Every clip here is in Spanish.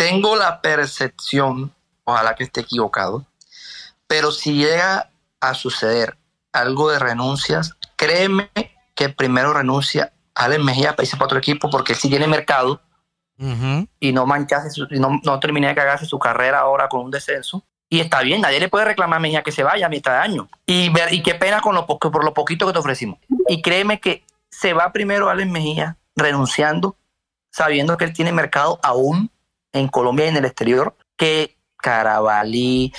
tengo la percepción, ojalá que esté equivocado, pero si llega a suceder algo de renuncias, créeme que primero renuncia Alex Mejía para irse para otro equipo porque él sí tiene mercado y no manchase su, no, no termine de cagarse su carrera ahora con un descenso. Y está bien, nadie le puede reclamar a Mejía que se vaya a mitad de año. Y, ver, y qué pena con lo, por lo poquito que te ofrecimos. Y créeme que se va primero Alex Mejía renunciando, sabiendo que él tiene mercado aún en Colombia y en el exterior, que Carabalí,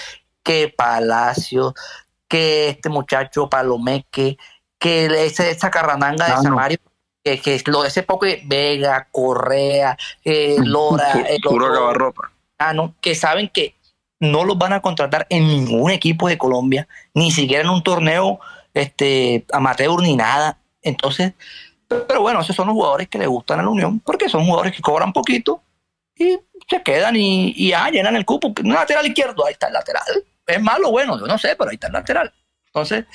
que Palacio, que este muchacho Palomeque, que ese, esa carrananga de Samario, que, que lo de ese poco de Vega, Correa, eh, Lora, eh. Ah, no, que saben que no los van a contratar en ningún equipo de Colombia, ni siquiera en un torneo este, amateur ni nada. Entonces, pero bueno, esos son los jugadores que le gustan a la Unión, porque son jugadores que cobran poquito y se quedan y, y ah, llenan el cupo. Un lateral izquierdo, ahí está el lateral. Es malo bueno, yo no sé, pero ahí está el lateral. Entonces,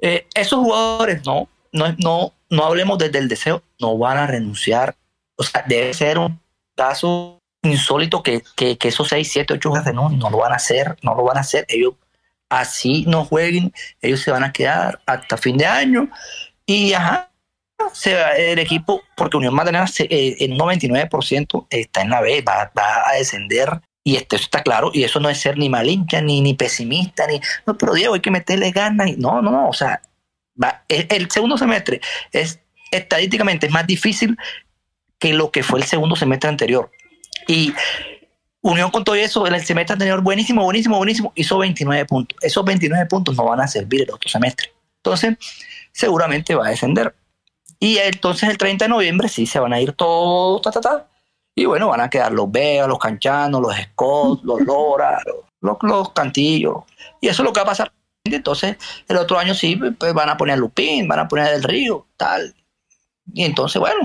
eh, esos jugadores no, no, no, no hablemos desde el deseo, no van a renunciar. O sea, debe ser un caso insólito que, que, que esos 6, 7, 8 jugadores no, no lo van a hacer, no lo van a hacer. Ellos así no jueguen, ellos se van a quedar hasta fin de año y ajá, se va el equipo, porque Unión Magdalena eh, en 99% está en la B, va, a descender y esto está claro, y eso no es ser ni malincha, ni, ni pesimista, ni, no, pero Diego, hay que meterle ganas, no, no, no, o sea, el, el, segundo semestre es estadísticamente es más difícil que lo que fue el segundo semestre anterior. Y Unión con todo eso, el semestre anterior, buenísimo, buenísimo, buenísimo, hizo 29 puntos. Esos 29 puntos no van a servir el otro semestre. Entonces, seguramente va a descender. Y entonces el 30 de noviembre sí se van a ir todos, ta, ta, ta, y bueno, van a quedar los Vega, los Canchanos, los Scott, los Lora, los, los, Cantillos. Y eso es lo que va a pasar. Entonces, el otro año sí, pues van a poner a Lupín, van a poner a Del Río, tal. Y entonces, bueno,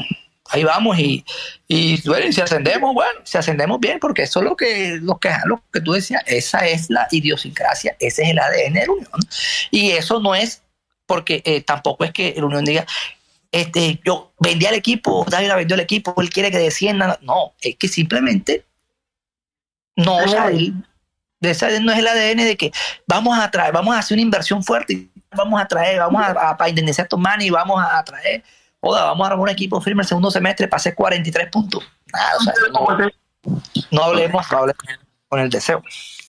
ahí vamos y, y bueno, si ascendemos, bueno, si ascendemos bien, porque eso es lo que, lo que, lo que tú decías, esa es la idiosincrasia, ese es el ADN de la Unión. Y eso no es porque eh, tampoco es que la Unión diga, este, yo vendí al equipo, David vendió al equipo, él quiere que descienda. No, es que simplemente no, él, no es el ADN de que vamos a traer, vamos a hacer una inversión fuerte, vamos a traer, vamos a, a, indemnizar a estos manes y vamos a traer, joda, vamos a armar un equipo firme el segundo semestre para hacer 43 puntos. Nada, o sea, no, no hablemos, no hablemos con el deseo.